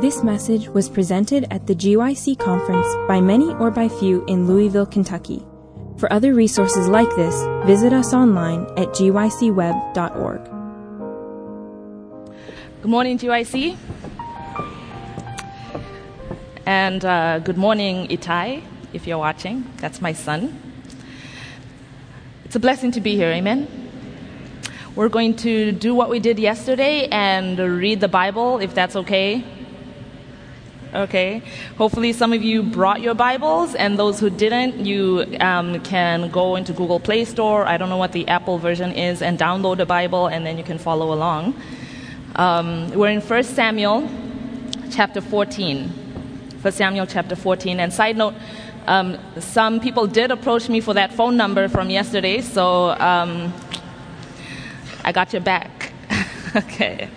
This message was presented at the GYC conference by many or by few in Louisville, Kentucky. For other resources like this, visit us online at gycweb.org. Good morning, GYC. And uh, good morning, Itai, if you're watching. That's my son. It's a blessing to be here, amen? We're going to do what we did yesterday and read the Bible, if that's okay. Okay. Hopefully, some of you brought your Bibles, and those who didn't, you um, can go into Google Play Store. I don't know what the Apple version is, and download the Bible, and then you can follow along. Um, we're in 1 Samuel chapter 14. 1 Samuel chapter 14. And side note, um, some people did approach me for that phone number from yesterday, so um, I got your back. okay.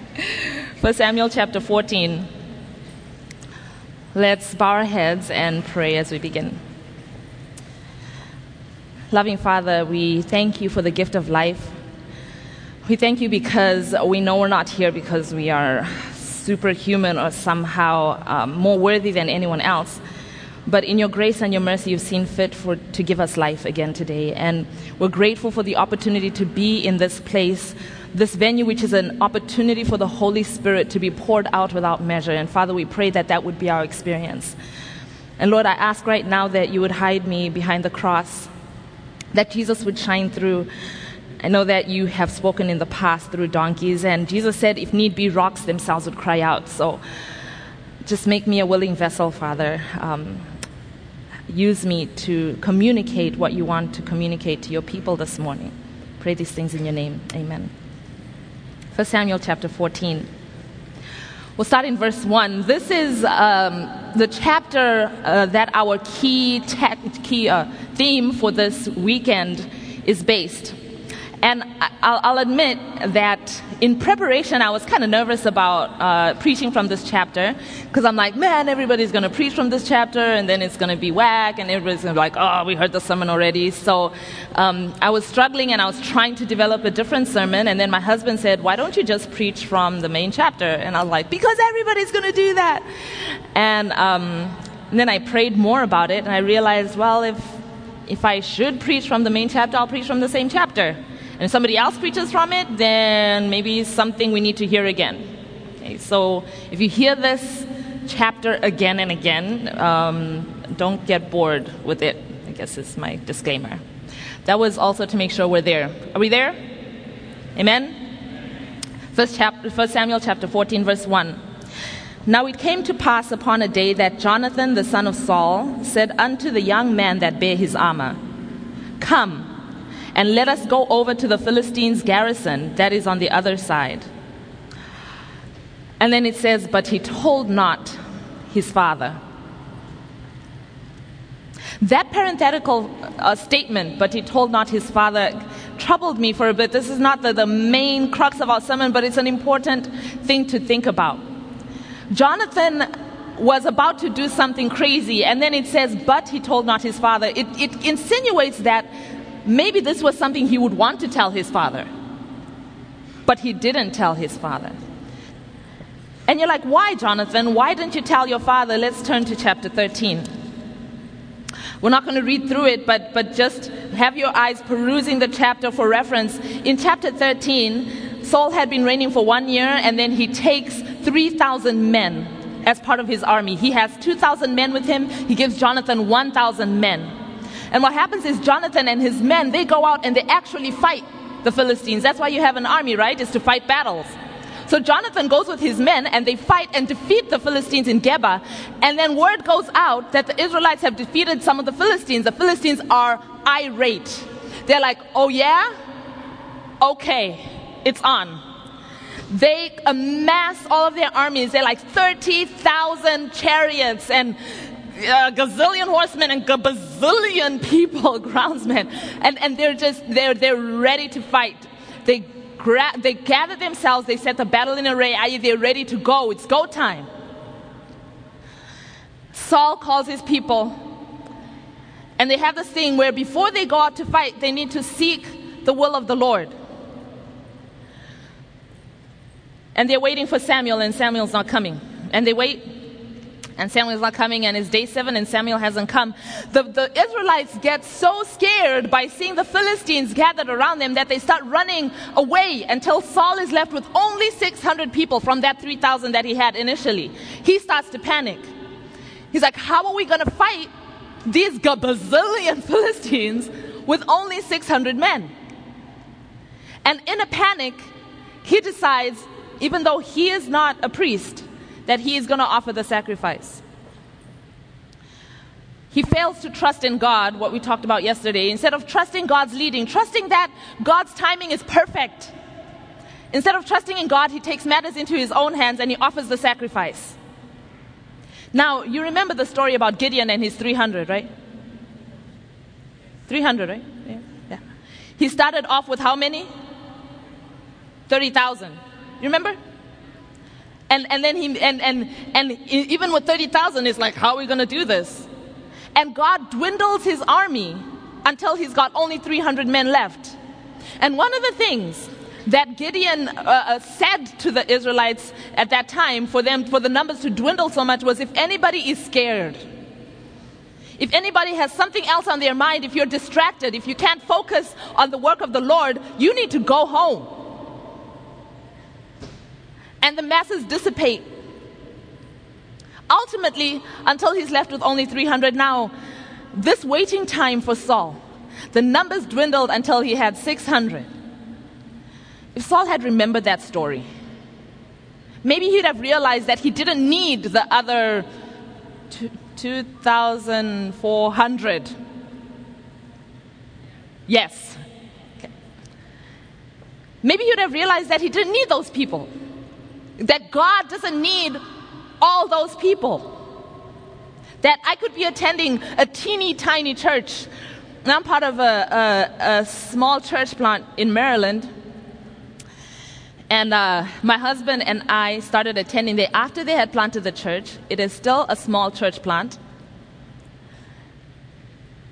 1 Samuel chapter 14. Let's bow our heads and pray as we begin. Loving Father, we thank you for the gift of life. We thank you because we know we're not here because we are superhuman or somehow um, more worthy than anyone else. But in your grace and your mercy, you've seen fit for, to give us life again today. And we're grateful for the opportunity to be in this place this venue, which is an opportunity for the Holy Spirit to be poured out without measure. And Father, we pray that that would be our experience. And Lord, I ask right now that you would hide me behind the cross, that Jesus would shine through. I know that you have spoken in the past through donkeys, and Jesus said, if need be, rocks themselves would cry out. So just make me a willing vessel, Father. Um, use me to communicate what you want to communicate to your people this morning. Pray these things in your name. Amen. 1 Samuel chapter 14. We'll start in verse 1. This is um, the chapter uh, that our key, te- key uh, theme for this weekend is based. And I'll, admit that in preparation, I was kind of nervous about uh, preaching from this chapter because I'm like, man, everybody's going to preach from this chapter and then it's going to be whack and everybody's going to be like, oh, we heard the sermon already. So um, I was struggling and I was trying to develop a different sermon. And then my husband said, why don't you just preach from the main chapter? And I was like, because everybody's going to do that. And, um, and then I prayed more about it and I realized, well, if, if I should preach from the main chapter, I'll preach from the same chapter. And somebody else preaches from it, then maybe something we need to hear again. Okay, so if you hear this chapter again and again, um, don't get bored with it. I guess is my disclaimer. That was also to make sure we're there. Are we there? Amen. First, chapter, First Samuel chapter 14, verse 1. Now it came to pass upon a day that Jonathan the son of Saul said unto the young man that bare his armor, Come and let us go over to the Philistines' garrison that is on the other side. And then it says, But he told not his father. That parenthetical uh, statement, but he told not his father, troubled me for a bit. This is not the, the main crux of our sermon, but it's an important thing to think about. Jonathan was about to do something crazy, and then it says, but he told not his father. It, it insinuates that maybe this was something he would want to tell his father, but he didn't tell his father. And you're like, why, Jonathan? Why didn't you tell your father? Let's turn to chapter 13. We're not going to read through it, but, but just have your eyes perusing the chapter for reference. In chapter 13, Saul had been reigning for one year, and then he takes 3,000 men as part of his army. He has 2,000 men with him, he gives Jonathan 1,000 men. And what happens is Jonathan and his men, they go out and they actually fight the Philistines. That's why you have an army, right? Is to fight battles. So Jonathan goes with his men and they fight and defeat the Philistines in Geba. And then word goes out that the Israelites have defeated some of the Philistines. The Philistines are irate. They're like, oh yeah? Okay, it's on. They amass all of their armies. They're like 30,000 chariots and a gazillion horsemen and a bazillion people, groundsmen, and, and they're just they're they're ready to fight. They gra- they gather themselves. They set the battle in array. They're ready to go. It's go time. Saul calls his people, and they have this thing where before they go out to fight, they need to seek the will of the Lord. And they're waiting for Samuel, and Samuel's not coming. And they wait and Samuel's not coming, and it's day seven, and Samuel hasn't come. The, the Israelites get so scared by seeing the Philistines gathered around them that they start running away until Saul is left with only 600 people from that 3,000 that he had initially. He starts to panic. He's like, How are we going to fight these gazillion Philistines with only 600 men? And in a panic, he decides, even though he is not a priest, that he is going to offer the sacrifice. He fails to trust in God, what we talked about yesterday. Instead of trusting God's leading, trusting that God's timing is perfect. Instead of trusting in God, he takes matters into his own hands and he offers the sacrifice. Now, you remember the story about Gideon and his 300, right? 300, right? Yeah. yeah. He started off with how many? 30,000. You remember? And, and then he, and, and, and even with 30,000, it's like, how are we going to do this? And God dwindles his army until he's got only 300 men left. And one of the things that Gideon uh, uh, said to the Israelites at that time for them, for the numbers to dwindle so much, was if anybody is scared, if anybody has something else on their mind, if you're distracted, if you can't focus on the work of the Lord, you need to go home and the masses dissipate. Ultimately, until he's left with only 300 now, this waiting time for Saul, the numbers dwindled until he had 600. If Saul had remembered that story, maybe he'd have realized that he didn't need the other 2,400. Yes. Maybe he'd have realized that he didn't need those people. That God doesn't need all those people. That I could be attending a teeny tiny church. And I'm part of a, a, a small church plant in Maryland. And uh, my husband and I started attending there after they had planted the church. It is still a small church plant.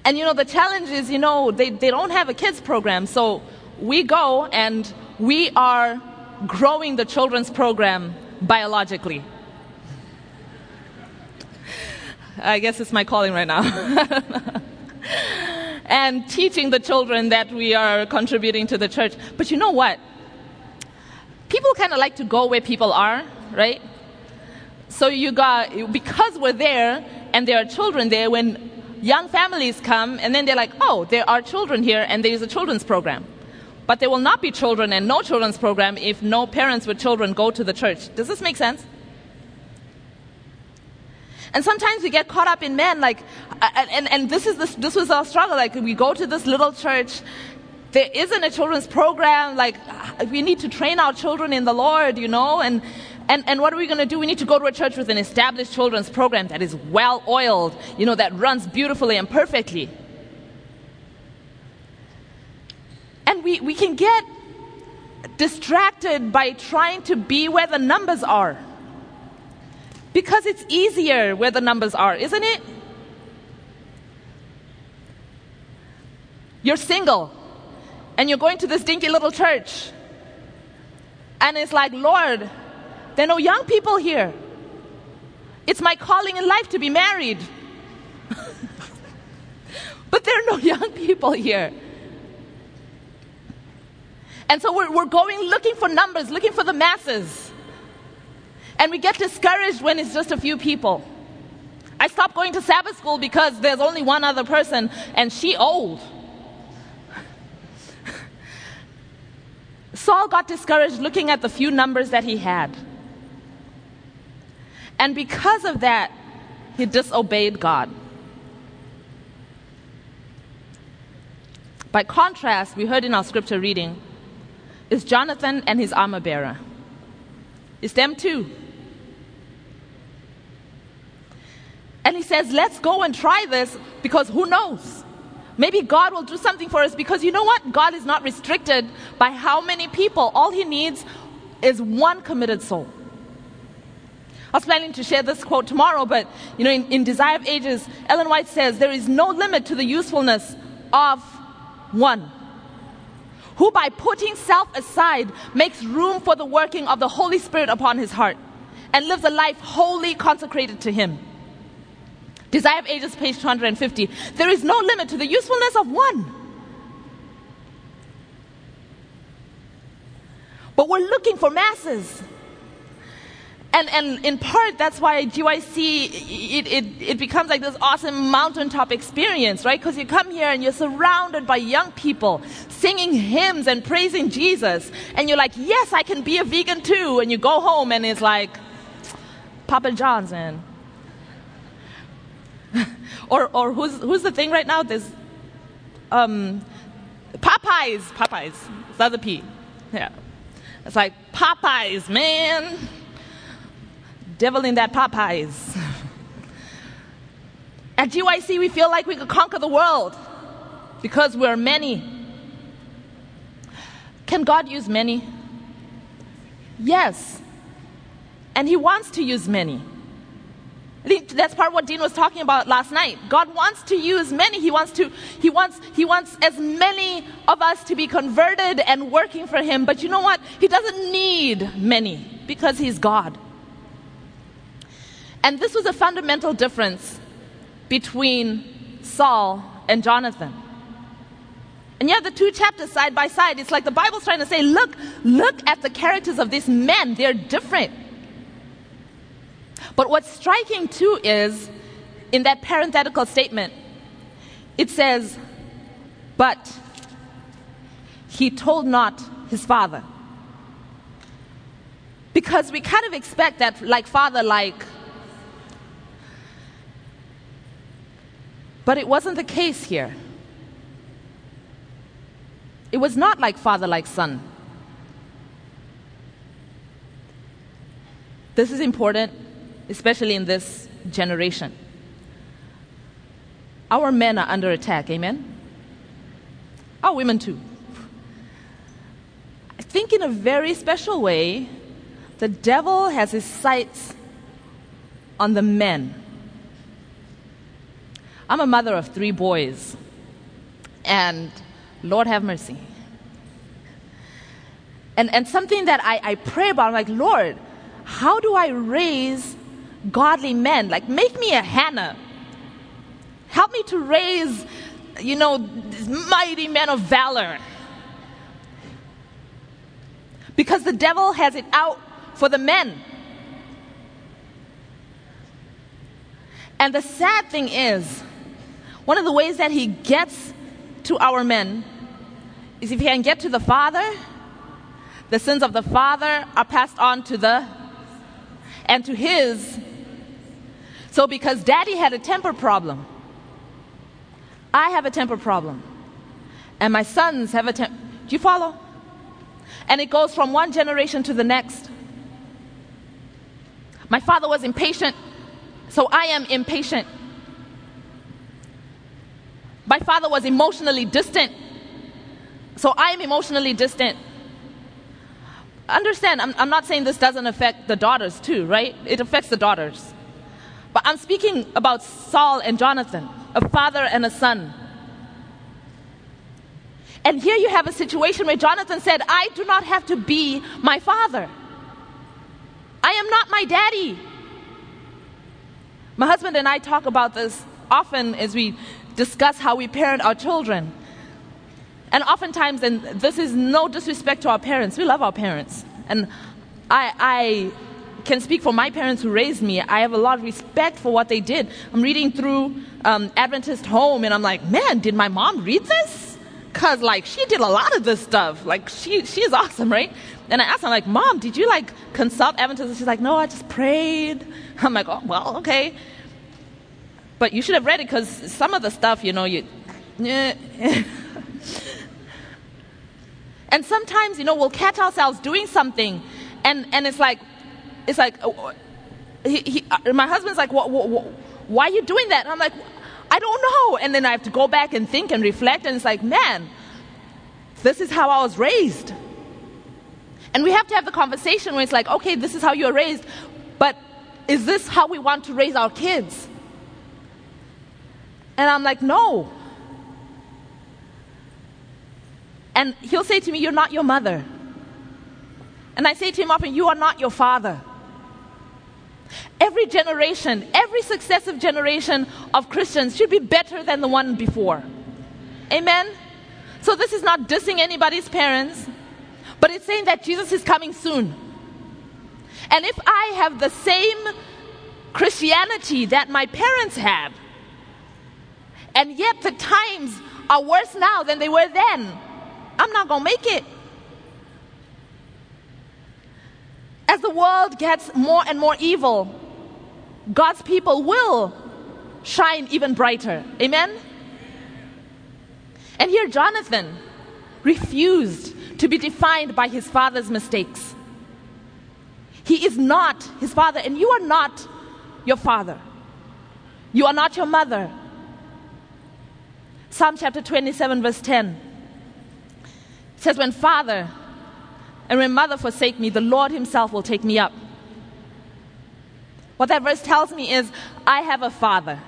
And you know, the challenge is, you know, they, they don't have a kids program. So we go and we are growing the children's program biologically. I guess it's my calling right now. and teaching the children that we are contributing to the church. But you know what? People kind of like to go where people are, right? So you got, because we're there and there are children there, when young families come and then they're like, oh, there are children here and there's a children's program. But there will not be children and no children's program if no parents with children go to the church. Does this make sense? And sometimes we get caught up in men, like, and, and this, is this, this was our struggle. Like, we go to this little church, there isn't a children's program, like, we need to train our children in the Lord, you know, and, and, and what are we going to do? We need to go to a church with an established children's program that is well oiled, you know, that runs beautifully and perfectly. And we, we can get distracted by trying to be where the numbers are. Because it's easier where the numbers are, isn't it? You're single and you're going to this dinky little church. And it's like, Lord, there are no young people here. It's my calling in life to be married. but there are no young people here. And so we're, we're going looking for numbers, looking for the masses. And we get discouraged when it's just a few people. I stopped going to Sabbath school because there's only one other person and she old. Saul got discouraged looking at the few numbers that he had. And because of that, he disobeyed God. By contrast, we heard in our scripture reading is Jonathan and his armor bearer. It's them too. And he says, Let's go and try this because who knows? Maybe God will do something for us because you know what? God is not restricted by how many people. All he needs is one committed soul. I was planning to share this quote tomorrow, but you know, in, in Desire of Ages, Ellen White says, There is no limit to the usefulness of one who by putting self aside makes room for the working of the Holy Spirit upon his heart and lives a life wholly consecrated to him. Desire of Ages, page 250. There is no limit to the usefulness of one. But we're looking for masses. And, and in part, that's why GYC, it, it, it becomes like this awesome mountaintop experience, right? Because you come here and you're surrounded by young people singing hymns and praising Jesus. And you're like, yes, I can be a vegan too. And you go home and it's like, Papa John's, man. or or who's, who's the thing right now? There's um, Popeyes. Popeyes. It's the other P. Yeah. It's like, Popeyes, man devil in that Popeyes. At GYC, we feel like we could conquer the world because we're many. Can God use many? Yes. And He wants to use many. That's part of what Dean was talking about last night. God wants to use many. He wants to, he wants, he wants as many of us to be converted and working for him. But you know what? He doesn't need many because he's God. And this was a fundamental difference between Saul and Jonathan. And you have the two chapters side by side. It's like the Bible's trying to say, look, look at the characters of these men. They're different. But what's striking too is in that parenthetical statement, it says, but he told not his father. Because we kind of expect that, like father, like But it wasn't the case here. It was not like father, like son. This is important, especially in this generation. Our men are under attack, amen? Our women too. I think, in a very special way, the devil has his sights on the men I'm a mother of three boys, and Lord have mercy. And, and something that I, I pray about, I'm like, Lord, how do I raise godly men? Like, make me a Hannah. Help me to raise, you know, mighty men of valor. Because the devil has it out for the men. And the sad thing is, one of the ways that he gets to our men is if he can get to the father, the sins of the father are passed on to the and to his. So because daddy had a temper problem, I have a temper problem. And my sons have a temper. Do you follow? And it goes from one generation to the next. My father was impatient, so I am impatient. My father was emotionally distant. So I am emotionally distant. Understand, I'm, I'm not saying this doesn't affect the daughters too, right? It affects the daughters. But I'm speaking about Saul and Jonathan, a father and a son. And here you have a situation where Jonathan said, I do not have to be my father. I am not my daddy. My husband and I talk about this often as we discuss how we parent our children. And oftentimes, and this is no disrespect to our parents, we love our parents. And I, I can speak for my parents who raised me. I have a lot of respect for what they did. I'm reading through um, Adventist Home, and I'm like, man, did my mom read this? Cause like she did a lot of this stuff. Like she she is awesome, right? And I asked her, like, Mom, did you like consult Adventist? She's like, No, I just prayed. I'm like, Oh, well, okay. But you should have read it because some of the stuff, you know, you. and sometimes, you know, we'll catch ourselves doing something, and, and it's like, it's like, uh, he, he, uh, my husband's like, why are you doing that? And I'm like, I don't know. And then I have to go back and think and reflect, and it's like, man, this is how I was raised. And we have to have the conversation where it's like, okay, this is how you were raised, but is this how we want to raise our kids? And I'm like, no. And he'll say to me, You're not your mother. And I say to him often, You are not your father. Every generation, every successive generation of Christians should be better than the one before. Amen? So this is not dissing anybody's parents, but it's saying that Jesus is coming soon. And if I have the same Christianity that my parents had, and yet the times are worse now than they were then, I'm not going to make it. As the world gets more and more evil, God's people will shine even brighter. Amen? And here, Jonathan refused to be defined by his father's mistakes. He is not his father, and you are not your father. You are not your mother. Psalm chapter 27, verse 10 says, When father and when mother forsake me, the Lord himself will take me up. What that verse tells me is, I have a father,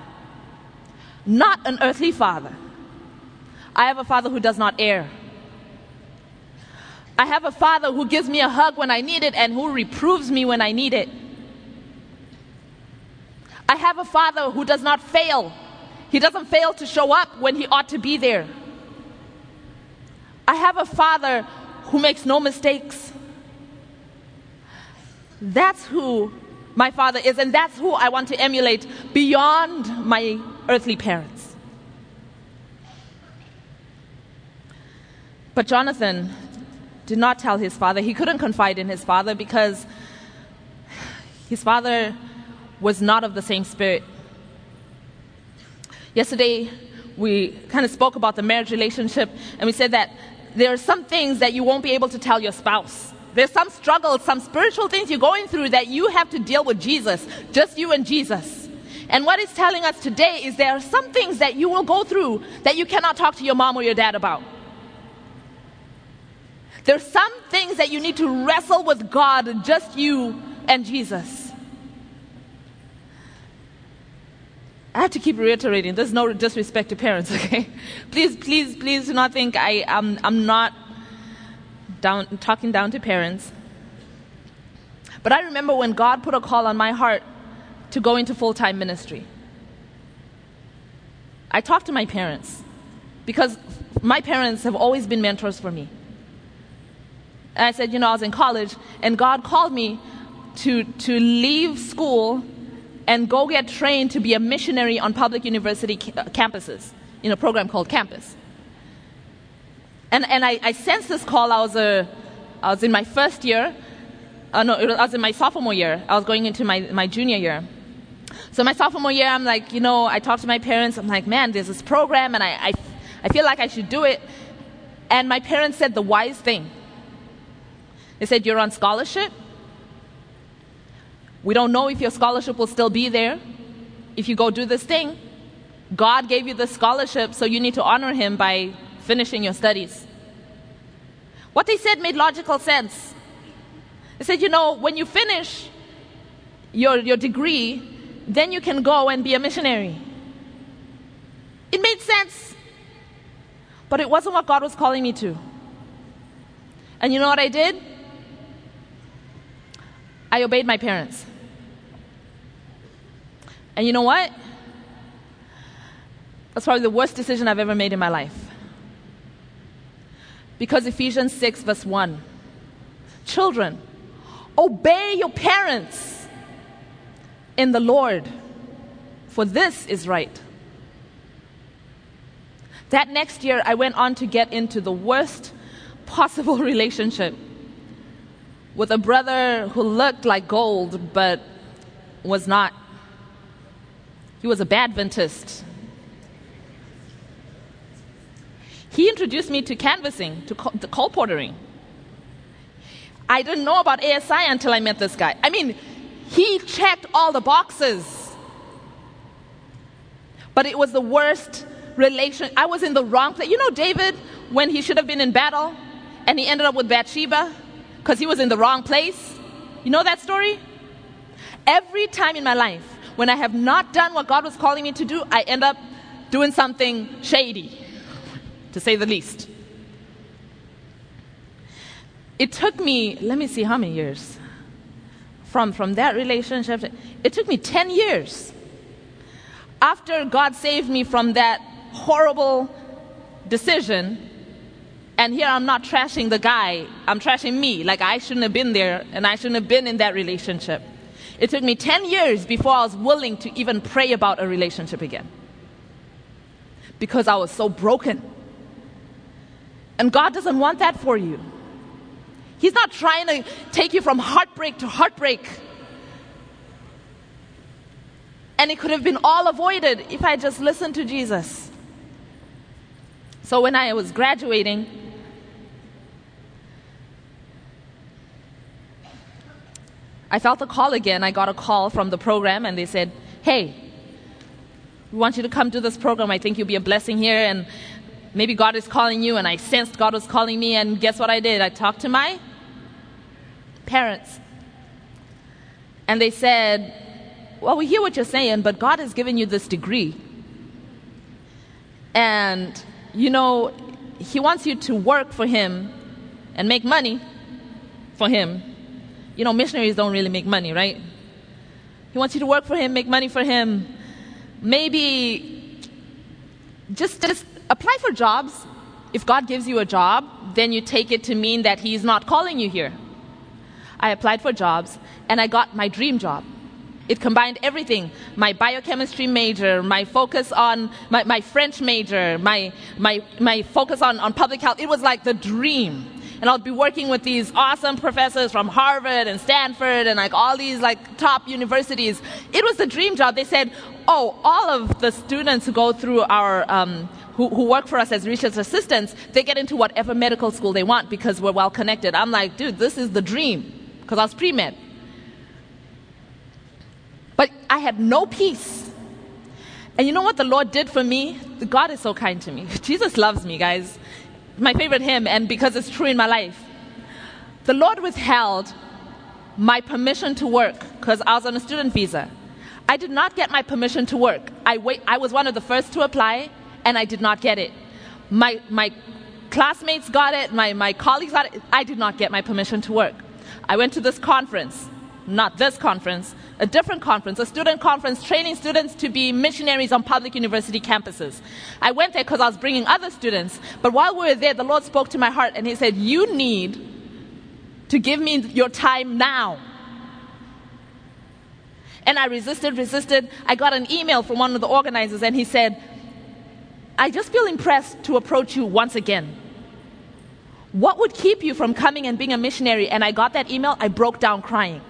not an earthly father. I have a father who does not err. I have a father who gives me a hug when I need it and who reproves me when I need it. I have a father who does not fail. He doesn't fail to show up when he ought to be there. I have a father who makes no mistakes. That's who my father is, and that's who I want to emulate beyond my earthly parents. But Jonathan did not tell his father. He couldn't confide in his father because his father was not of the same spirit. Yesterday, we kind of spoke about the marriage relationship, and we said that there are some things that you won't be able to tell your spouse. There's some struggles, some spiritual things you're going through that you have to deal with Jesus, just you and Jesus. And what it's telling us today is there are some things that you will go through that you cannot talk to your mom or your dad about. There's some things that you need to wrestle with God, just you and Jesus. I have to keep reiterating. There's no disrespect to parents, okay? Please, please, please do not think I, am I'm not down, talking down to parents. But I remember when God put a call on my heart to go into full time ministry. I talked to my parents because my parents have always been mentors for me. And I said, you know, I was in college, and God called me to, to leave school and go get trained to be a missionary on public university uh, campuses in a program called Campus. And, and I, I sensed this call. I was, a, I was in my first year. Uh, no, I was in my sophomore year. I was going into my, my junior year. So my sophomore year, I'm like, you know, I talked to my parents. I'm like, man, there's this program, and I, I, I feel like I should do it. And my parents said the wise thing. They said, you're on scholarship. We don't know if your scholarship will still be there if you go do this thing. God gave you the scholarship, so you need to honor Him by finishing your studies. What they said made logical sense. They said, you know, when you finish your, your degree, then you can go and be a missionary. It made sense, but it wasn't what God was calling me to. And you know what I did? I obeyed my parents. And you know what? That's probably the worst decision I've ever made in my life. Because Ephesians 6, verse 1 Children, obey your parents in the Lord, for this is right. That next year, I went on to get into the worst possible relationship with a brother who looked like gold but was not. He was a Badventist. He introduced me to canvassing, to, to portering. I didn't know about ASI until I met this guy. I mean, he checked all the boxes. But it was the worst relation. I was in the wrong place. You know David, when he should have been in battle, and he ended up with Bathsheba because he was in the wrong place? You know that story? Every time in my life, when I have not done what God was calling me to do, I end up doing something shady, to say the least. It took me, let me see how many years from, from that relationship. It took me 10 years. After God saved me from that horrible decision, and here I'm not trashing the guy, I'm trashing me. Like I shouldn't have been there and I shouldn't have been in that relationship. It took me 10 years before I was willing to even pray about a relationship again. Because I was so broken. And God doesn't want that for you. He's not trying to take you from heartbreak to heartbreak. And it could have been all avoided if I just listened to Jesus. So when I was graduating, I felt a call again. I got a call from the program and they said, Hey, we want you to come to this program. I think you'll be a blessing here. And maybe God is calling you. And I sensed God was calling me. And guess what I did? I talked to my parents. And they said, Well, we hear what you're saying, but God has given you this degree. And, you know, He wants you to work for Him and make money for Him. You know, missionaries don't really make money, right? He wants you to work for Him, make money for Him. Maybe just, just apply for jobs. If God gives you a job, then you take it to mean that He's not calling you here. I applied for jobs and I got my dream job. It combined everything my biochemistry major, my focus on my, my French major, my, my, my focus on, on public health. It was like the dream. And I'll be working with these awesome professors from Harvard and Stanford and like all these like top universities. It was the dream job. They said, oh, all of the students who go through our um, who, who, work for us as research assistants, they get into whatever medical school they want because we're well connected. I'm like, dude, this is the dream because I was pre med. But I had no peace. And you know what the Lord did for me? God is so kind to me. Jesus loves me, guys. My favorite hymn, and because it's true in my life. The Lord withheld my permission to work because I was on a student visa. I did not get my permission to work. I, wait, I was one of the first to apply, and I did not get it. My, my classmates got it, my, my colleagues got it. I did not get my permission to work. I went to this conference, not this conference, a different conference, a student conference training students to be missionaries on public university campuses. I went there because I was bringing other students, but while we were there, the Lord spoke to my heart and He said, You need to give me your time now. And I resisted, resisted. I got an email from one of the organizers and he said, I just feel impressed to approach you once again. What would keep you from coming and being a missionary? And I got that email, I broke down crying.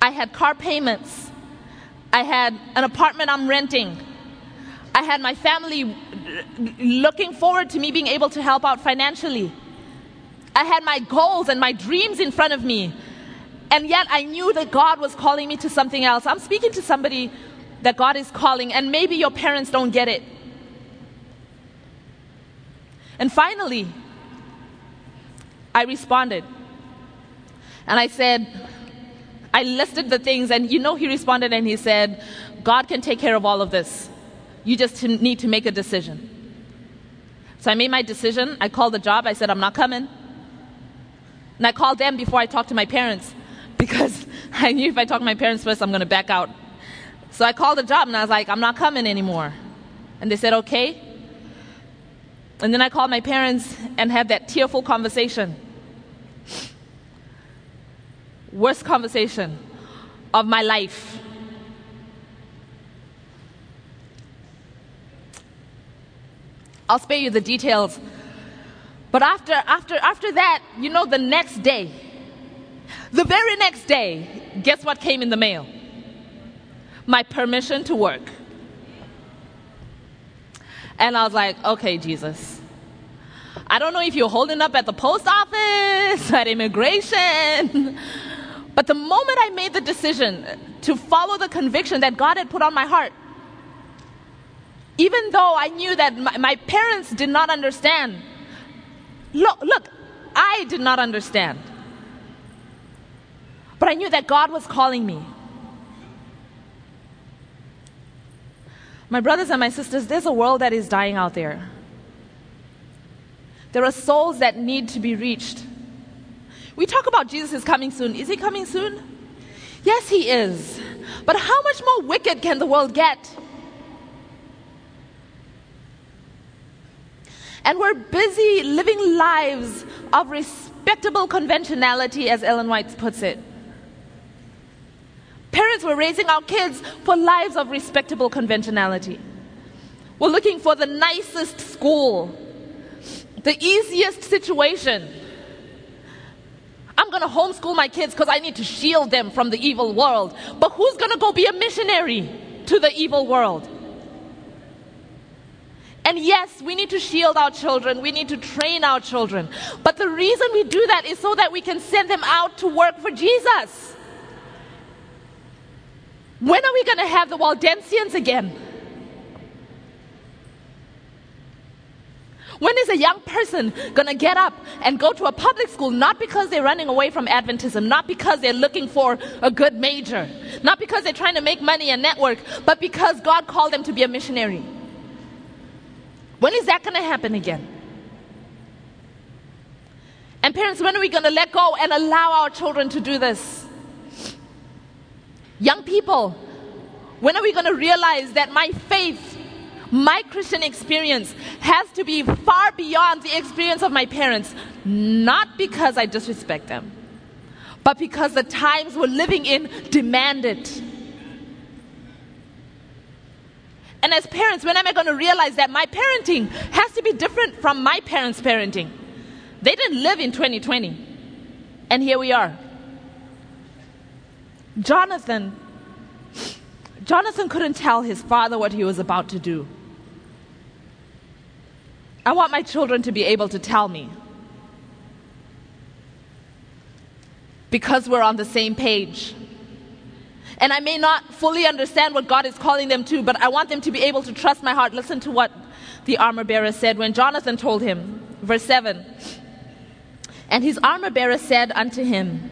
I had car payments. I had an apartment I'm renting. I had my family looking forward to me being able to help out financially. I had my goals and my dreams in front of me. And yet I knew that God was calling me to something else. I'm speaking to somebody that God is calling, and maybe your parents don't get it. And finally, I responded. And I said, I listed the things, and you know, he responded and he said, God can take care of all of this. You just need to make a decision. So I made my decision. I called the job. I said, I'm not coming. And I called them before I talked to my parents because I knew if I talked to my parents first, I'm going to back out. So I called the job and I was like, I'm not coming anymore. And they said, okay. And then I called my parents and had that tearful conversation. Worst conversation of my life. I'll spare you the details. But after, after, after that, you know, the next day, the very next day, guess what came in the mail? My permission to work. And I was like, okay, Jesus. I don't know if you're holding up at the post office, at immigration. But the moment I made the decision to follow the conviction that God had put on my heart, even though I knew that my, my parents did not understand, look, look, I did not understand. But I knew that God was calling me. My brothers and my sisters, there's a world that is dying out there. There are souls that need to be reached. We talk about Jesus is coming soon. Is he coming soon? Yes, he is. But how much more wicked can the world get? And we're busy living lives of respectable conventionality, as Ellen White puts it. Parents were raising our kids for lives of respectable conventionality. We're looking for the nicest school, the easiest situation. I'm going to homeschool my kids because I need to shield them from the evil world. But who's going to go be a missionary to the evil world? And yes, we need to shield our children. We need to train our children. But the reason we do that is so that we can send them out to work for Jesus. When are we going to have the Waldensians again? When is a young person going to get up and go to a public school not because they're running away from Adventism, not because they're looking for a good major, not because they're trying to make money and network, but because God called them to be a missionary? When is that going to happen again? And parents, when are we going to let go and allow our children to do this? Young people, when are we going to realize that my faith, my Christian experience has to be far beyond the experience of my parents? Not because I disrespect them, but because the times we're living in demand it. And as parents, when am I going to realize that my parenting has to be different from my parents' parenting? They didn't live in 2020. And here we are. Jonathan Jonathan couldn't tell his father what he was about to do. I want my children to be able to tell me. Because we're on the same page. And I may not fully understand what God is calling them to, but I want them to be able to trust my heart. Listen to what the armor bearer said when Jonathan told him. Verse 7. And his armor bearer said unto him,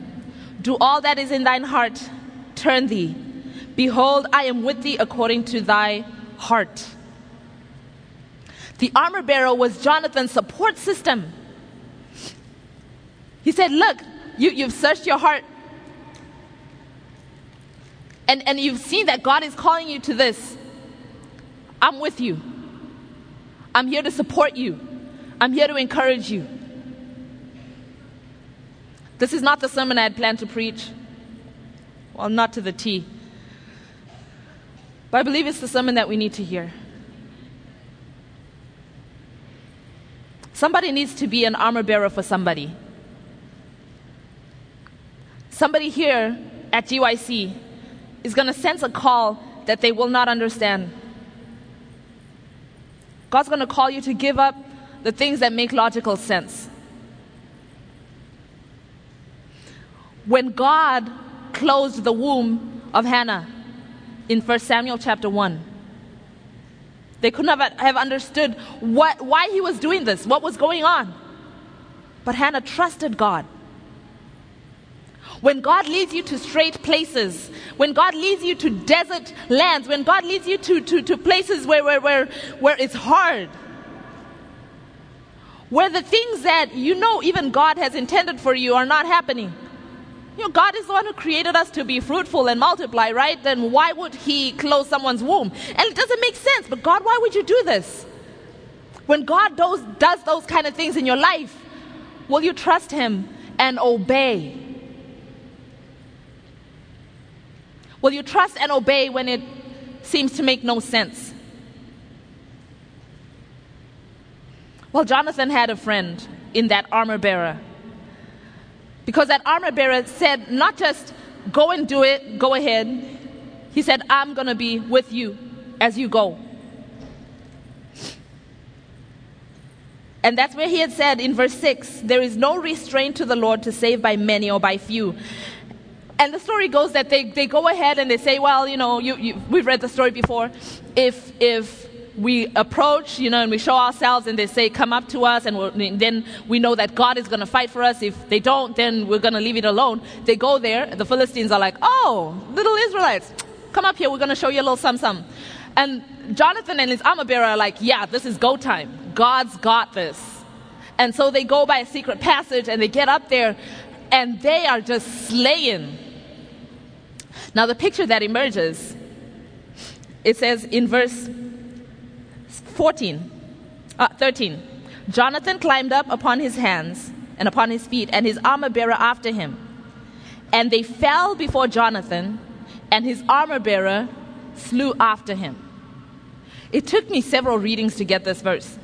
Do all that is in thine heart, turn thee. Behold, I am with thee according to thy heart. The armor bearer was Jonathan's support system. He said, Look, you, you've searched your heart. And, and you've seen that God is calling you to this. I'm with you. I'm here to support you. I'm here to encourage you. This is not the sermon I had planned to preach. Well, not to the T. But I believe it's the sermon that we need to hear. Somebody needs to be an armor bearer for somebody. Somebody here at GYC is going to sense a call that they will not understand. God's going to call you to give up the things that make logical sense. When God closed the womb of Hannah in 1 Samuel chapter 1, they could not have understood what, why he was doing this, what was going on. But Hannah trusted God. When God leads you to straight places, when God leads you to desert lands, when God leads you to, to, to places where, where, where, where it's hard, where the things that you know even God has intended for you are not happening. You know, God is the one who created us to be fruitful and multiply, right? Then why would He close someone's womb? And it doesn't make sense. But God, why would you do this? When God does, does those kind of things in your life, will you trust Him and obey? Will you trust and obey when it seems to make no sense? Well, Jonathan had a friend in that armor bearer. Because that armor bearer said, not just go and do it, go ahead. He said, I'm going to be with you as you go. And that's where he had said in verse 6 there is no restraint to the Lord to save by many or by few. And the story goes that they, they go ahead and they say, well, you know, you, you, we've read the story before. If, if we approach, you know, and we show ourselves and they say, come up to us, and, and then we know that God is going to fight for us. If they don't, then we're going to leave it alone. They go there. The Philistines are like, oh, little Israelites, come up here. We're going to show you a little some. And Jonathan and his armor bearer are like, yeah, this is go time. God's got this. And so they go by a secret passage and they get up there and they are just slaying. Now, the picture that emerges, it says in verse 14, uh, 13 Jonathan climbed up upon his hands and upon his feet, and his armor bearer after him. And they fell before Jonathan, and his armor bearer slew after him. It took me several readings to get this verse.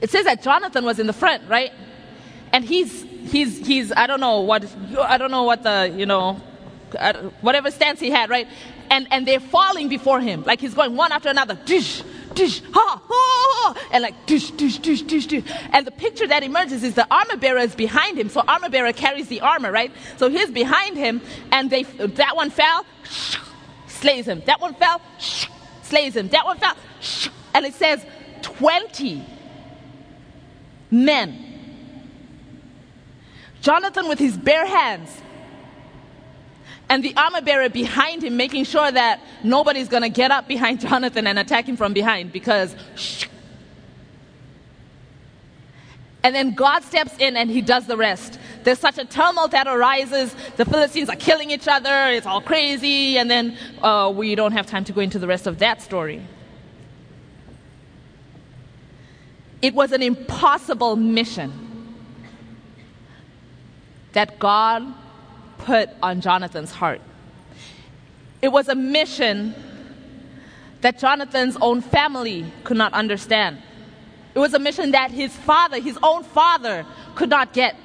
It says that Jonathan was in the front, right? And he's he's he's I don't know what I don't know what the you know whatever stance he had, right? And and they're falling before him like he's going one after another. Dish, dish, ha, ha, and like dish, dish, dish, dish, dish. And the picture that emerges is the armor bearer is behind him. So armor bearer carries the armor, right? So he's behind him, and they that one fell, slays him. That one fell, slays him. That one fell, and it says twenty men. Jonathan with his bare hands and the armor bearer behind him, making sure that nobody's going to get up behind Jonathan and attack him from behind because. And then God steps in and he does the rest. There's such a tumult that arises. The Philistines are killing each other. It's all crazy. And then uh, we don't have time to go into the rest of that story. It was an impossible mission that God put on Jonathan's heart. It was a mission that Jonathan's own family could not understand. It was a mission that his father, his own father, could not get.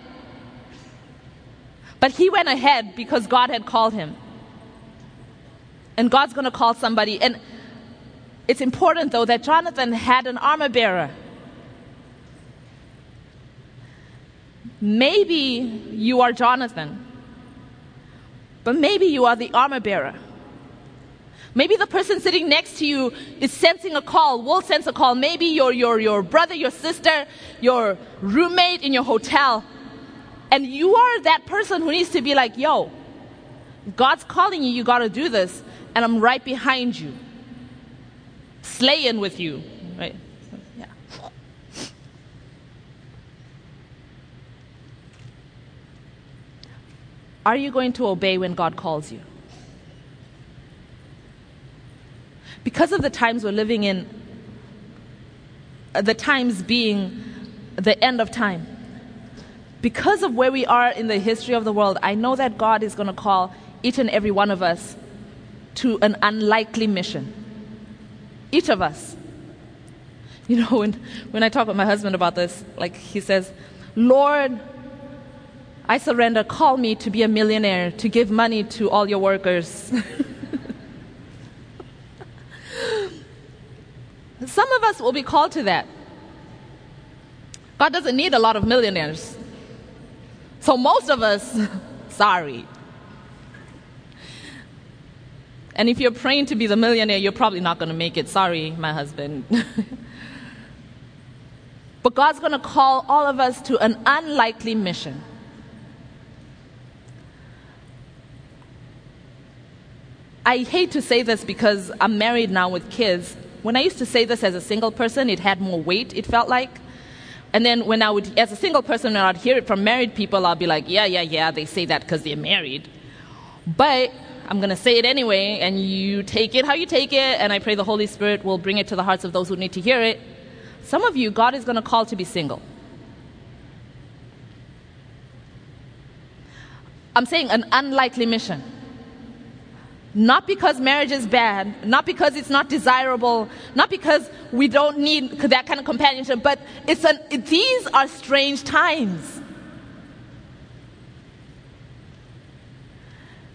But he went ahead because God had called him. And God's going to call somebody. And it's important, though, that Jonathan had an armor bearer. Maybe you are Jonathan, but maybe you are the armor bearer. Maybe the person sitting next to you is sensing a call, will sense a call. Maybe your, your, your brother, your sister, your roommate in your hotel. And you are that person who needs to be like, yo, God's calling you, you got to do this. And I'm right behind you, slaying with you, right? Are you going to obey when God calls you? Because of the times we're living in, uh, the times being the end of time, because of where we are in the history of the world, I know that God is going to call each and every one of us to an unlikely mission. Each of us. You know, when, when I talk with my husband about this, like he says, Lord, I surrender. Call me to be a millionaire, to give money to all your workers. Some of us will be called to that. God doesn't need a lot of millionaires. So, most of us, sorry. And if you're praying to be the millionaire, you're probably not going to make it. Sorry, my husband. but God's going to call all of us to an unlikely mission. I hate to say this because I'm married now with kids. When I used to say this as a single person, it had more weight, it felt like. And then when I would, as a single person, when I'd hear it from married people, I'd be like, yeah, yeah, yeah, they say that because they're married. But I'm going to say it anyway, and you take it how you take it, and I pray the Holy Spirit will bring it to the hearts of those who need to hear it. Some of you, God is going to call to be single. I'm saying an unlikely mission. Not because marriage is bad, not because it's not desirable, not because we don't need that kind of companionship, but it's an, these are strange times.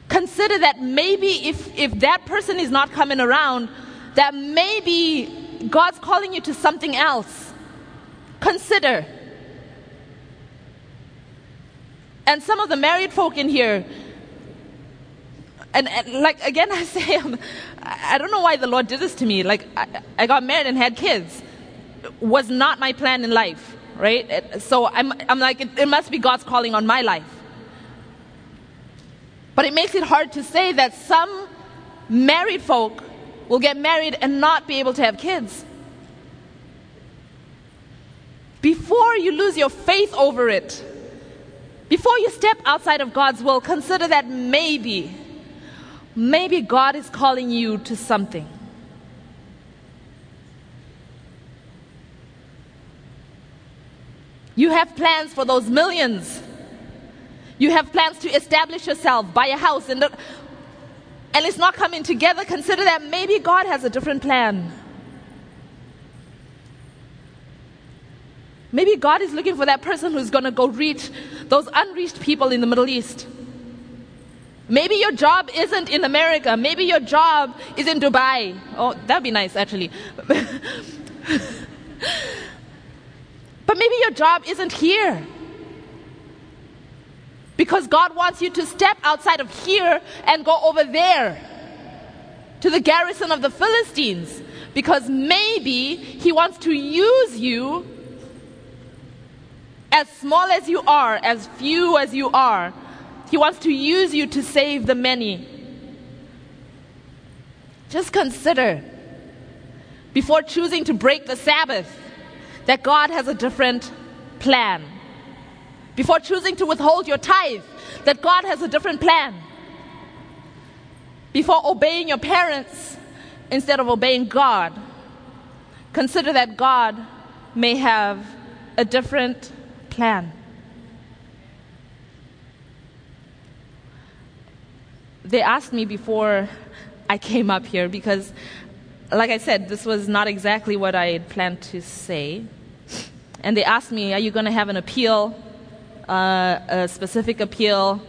Consider that maybe if, if that person is not coming around, that maybe God's calling you to something else. Consider. And some of the married folk in here, and, and, like again i say um, i don't know why the lord did this to me. Like I, I, got married and had kids. Was not my plan in life right? So i'm, I'm like it, it must be god's calling on my life. But it makes it hard to say that some married folk will get married and not be able to have kids. Before you lose your faith over it Before you step outside of God's will, consider that maybe, maybe God is calling you to something. You have plans for those millions. You have plans to establish yourself, buy a house, and, and it's not coming together. Consider that maybe God has a different plan. Maybe God is looking for that person who's going to go reach those unreached people in the Middle East. Maybe your job isn't in America. Maybe your job is in Dubai. Oh, that'd be nice, actually. but maybe your job isn't here. Because God wants you to step outside of here and go over there to the garrison of the Philistines. Because maybe He wants to use you as small as you are, as few as you are, He wants to use you to save the many. Just consider, before choosing to break the Sabbath, that God has a different plan. Before choosing to withhold your tithe, that God has a different plan. Before obeying your parents instead of obeying God, consider that God may have a different plan. They asked me before I came up here because, like I said, this was not exactly what I had planned to say. And they asked me, Are you going to have an appeal, uh, a specific appeal,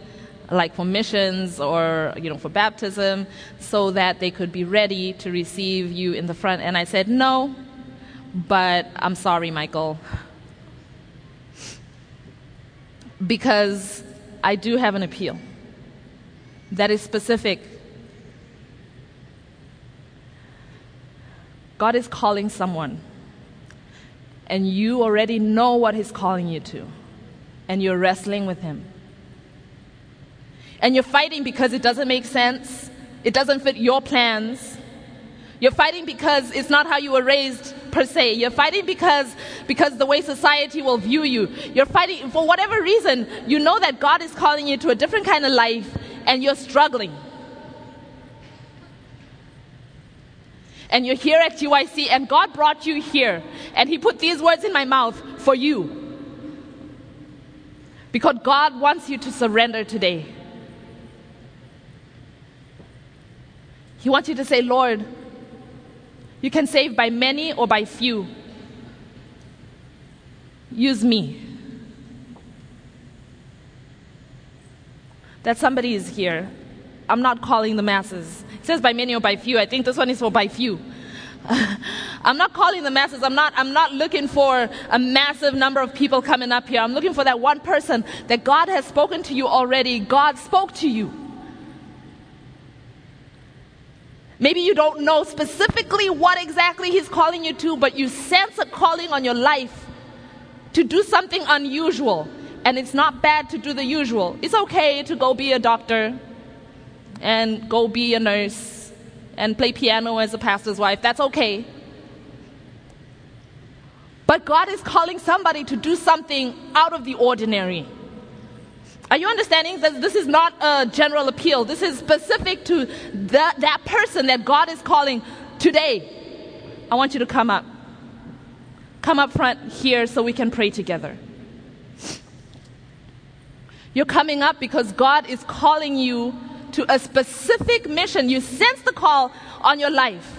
like for missions or you know for baptism, so that they could be ready to receive you in the front? And I said, No, but I'm sorry, Michael because I do have an appeal that is specific. God is calling someone, and you already know what He's calling you to, and you're wrestling with Him. And you're fighting because it doesn't make sense, it doesn't fit your plans. You're fighting because it's not how you were raised per se. You're fighting because, because the way society will view you. You're fighting for whatever reason. You know that God is calling you to a different kind of life and you're struggling. And you're here at GYC and God brought you here and He put these words in my mouth for you. Because God wants you to surrender today. He wants you to say, Lord, you can save by many or by few. Use me. That somebody is here. I'm not calling the masses. It says by many or by few. I think this one is for by few. I'm not calling the masses. I'm not, I'm not looking for a massive number of people coming up here. I'm looking for that one person that God has spoken to you already. God spoke to you. Maybe you don't know specifically what exactly He's calling you to, but you sense a calling on your life to do something unusual. And it's not bad to do the usual. It's okay to go be a doctor and go be a nurse and play piano as a pastor's wife. That's okay. But God is calling somebody to do something out of the ordinary. Are you understanding that this is not a general appeal? This is specific to that, that person that God is calling today. I want you to come up. Come up front here so we can pray together. You're coming up because God is calling you to a specific mission. You sense the call on your life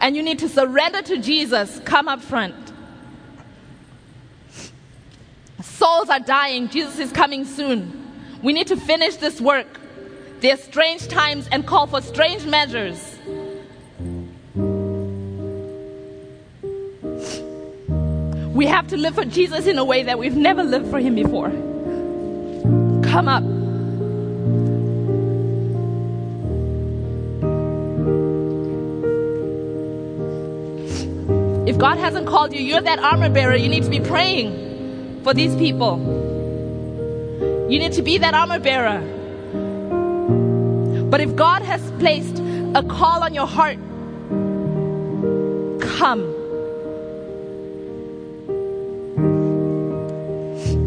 and you need to surrender to Jesus. Come up front. Souls are dying. Jesus is coming soon. We need to finish this work. There are strange times and call for strange measures. We have to live for Jesus in a way that we've never lived for Him before. Come up. If God hasn't called you, you're that armor bearer. You need to be praying for these people. You need to be that armor bearer. But if God has placed a call on your heart, come.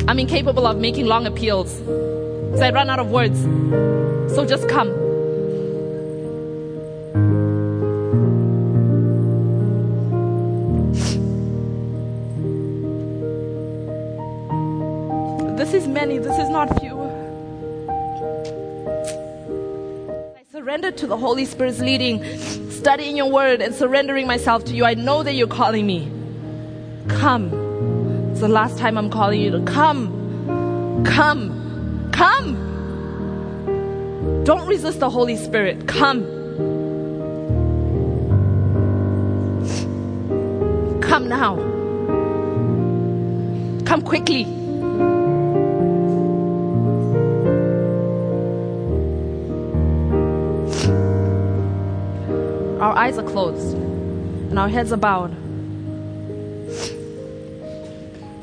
I'm incapable of making long appeals. So I run out of words. So just come. This is many, this is not few. I surrender to the Holy Spirit's leading, studying your word and surrendering myself to you. I know that you're calling me. Come. It's the last time I'm calling you to come. Come. Come. Don't resist the Holy Spirit. Come. Come now. Come quickly. Our eyes are closed and our heads are bowed.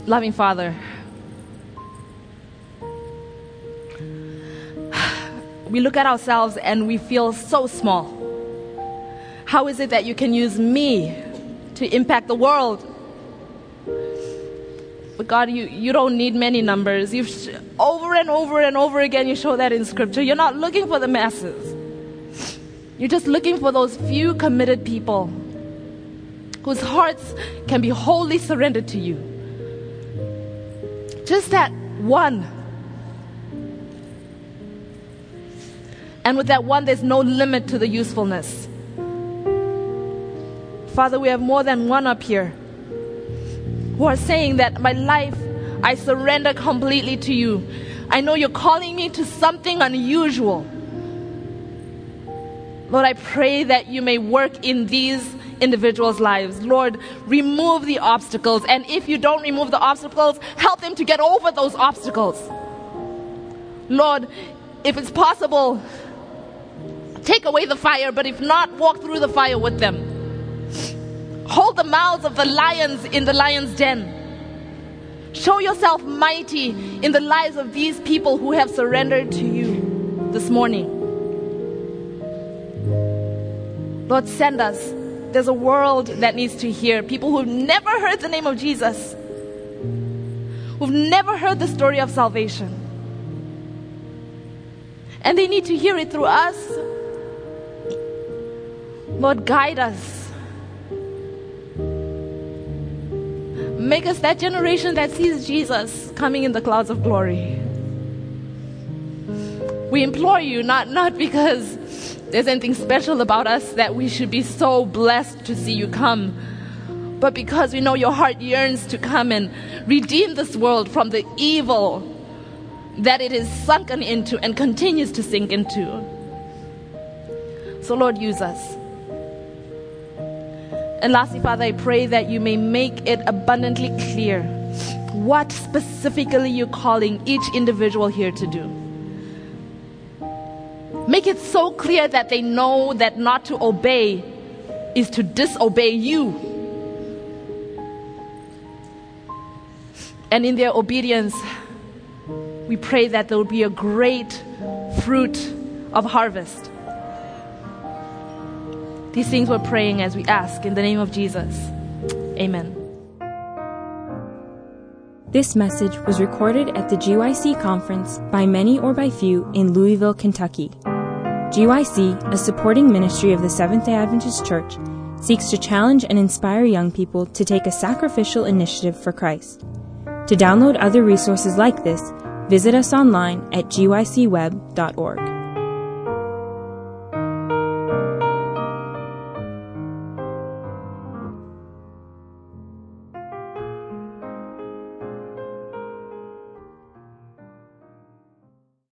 Loving Father, we look at ourselves and we feel so small. How is it that you can use me to impact the world? But God, you, you don't need many numbers. You've sh- over and over and over again, you show that in Scripture. You're not looking for the masses. You're just looking for those few committed people whose hearts can be wholly surrendered to you. Just that one. And with that one, there's no limit to the usefulness. Father, we have more than one up here who are saying that my life, I surrender completely to you. I know you're calling me to something unusual. Lord, I pray that you may work in these individuals' lives. Lord, remove the obstacles. And if you don't remove the obstacles, help them to get over those obstacles. Lord, if it's possible, take away the fire, but if not, walk through the fire with them. Hold the mouths of the lions in the lion's den. Show yourself mighty in the lives of these people who have surrendered to you this morning. Lord, send us. There's a world that needs to hear. People who've never heard the name of Jesus, who've never heard the story of salvation. And they need to hear it through us. Lord, guide us. Make us that generation that sees Jesus coming in the clouds of glory. We implore you, not, not because there's anything special about us that we should be so blessed to see you come, but because we know your heart yearns to come and redeem this world from the evil that it is sunken into and continues to sink into. So, Lord, use us. And lastly, Father, I pray that you may make it abundantly clear what specifically you're calling each individual here to do. Make it so clear that they know that not to obey is to disobey you. And in their obedience, we pray that there will be a great fruit of harvest. These things we're praying as we ask in the name of Jesus. Amen. This message was recorded at the GYC conference by many or by few in Louisville, Kentucky. GYC, a supporting ministry of the Seventh day Adventist Church, seeks to challenge and inspire young people to take a sacrificial initiative for Christ. To download other resources like this, visit us online at gycweb.org.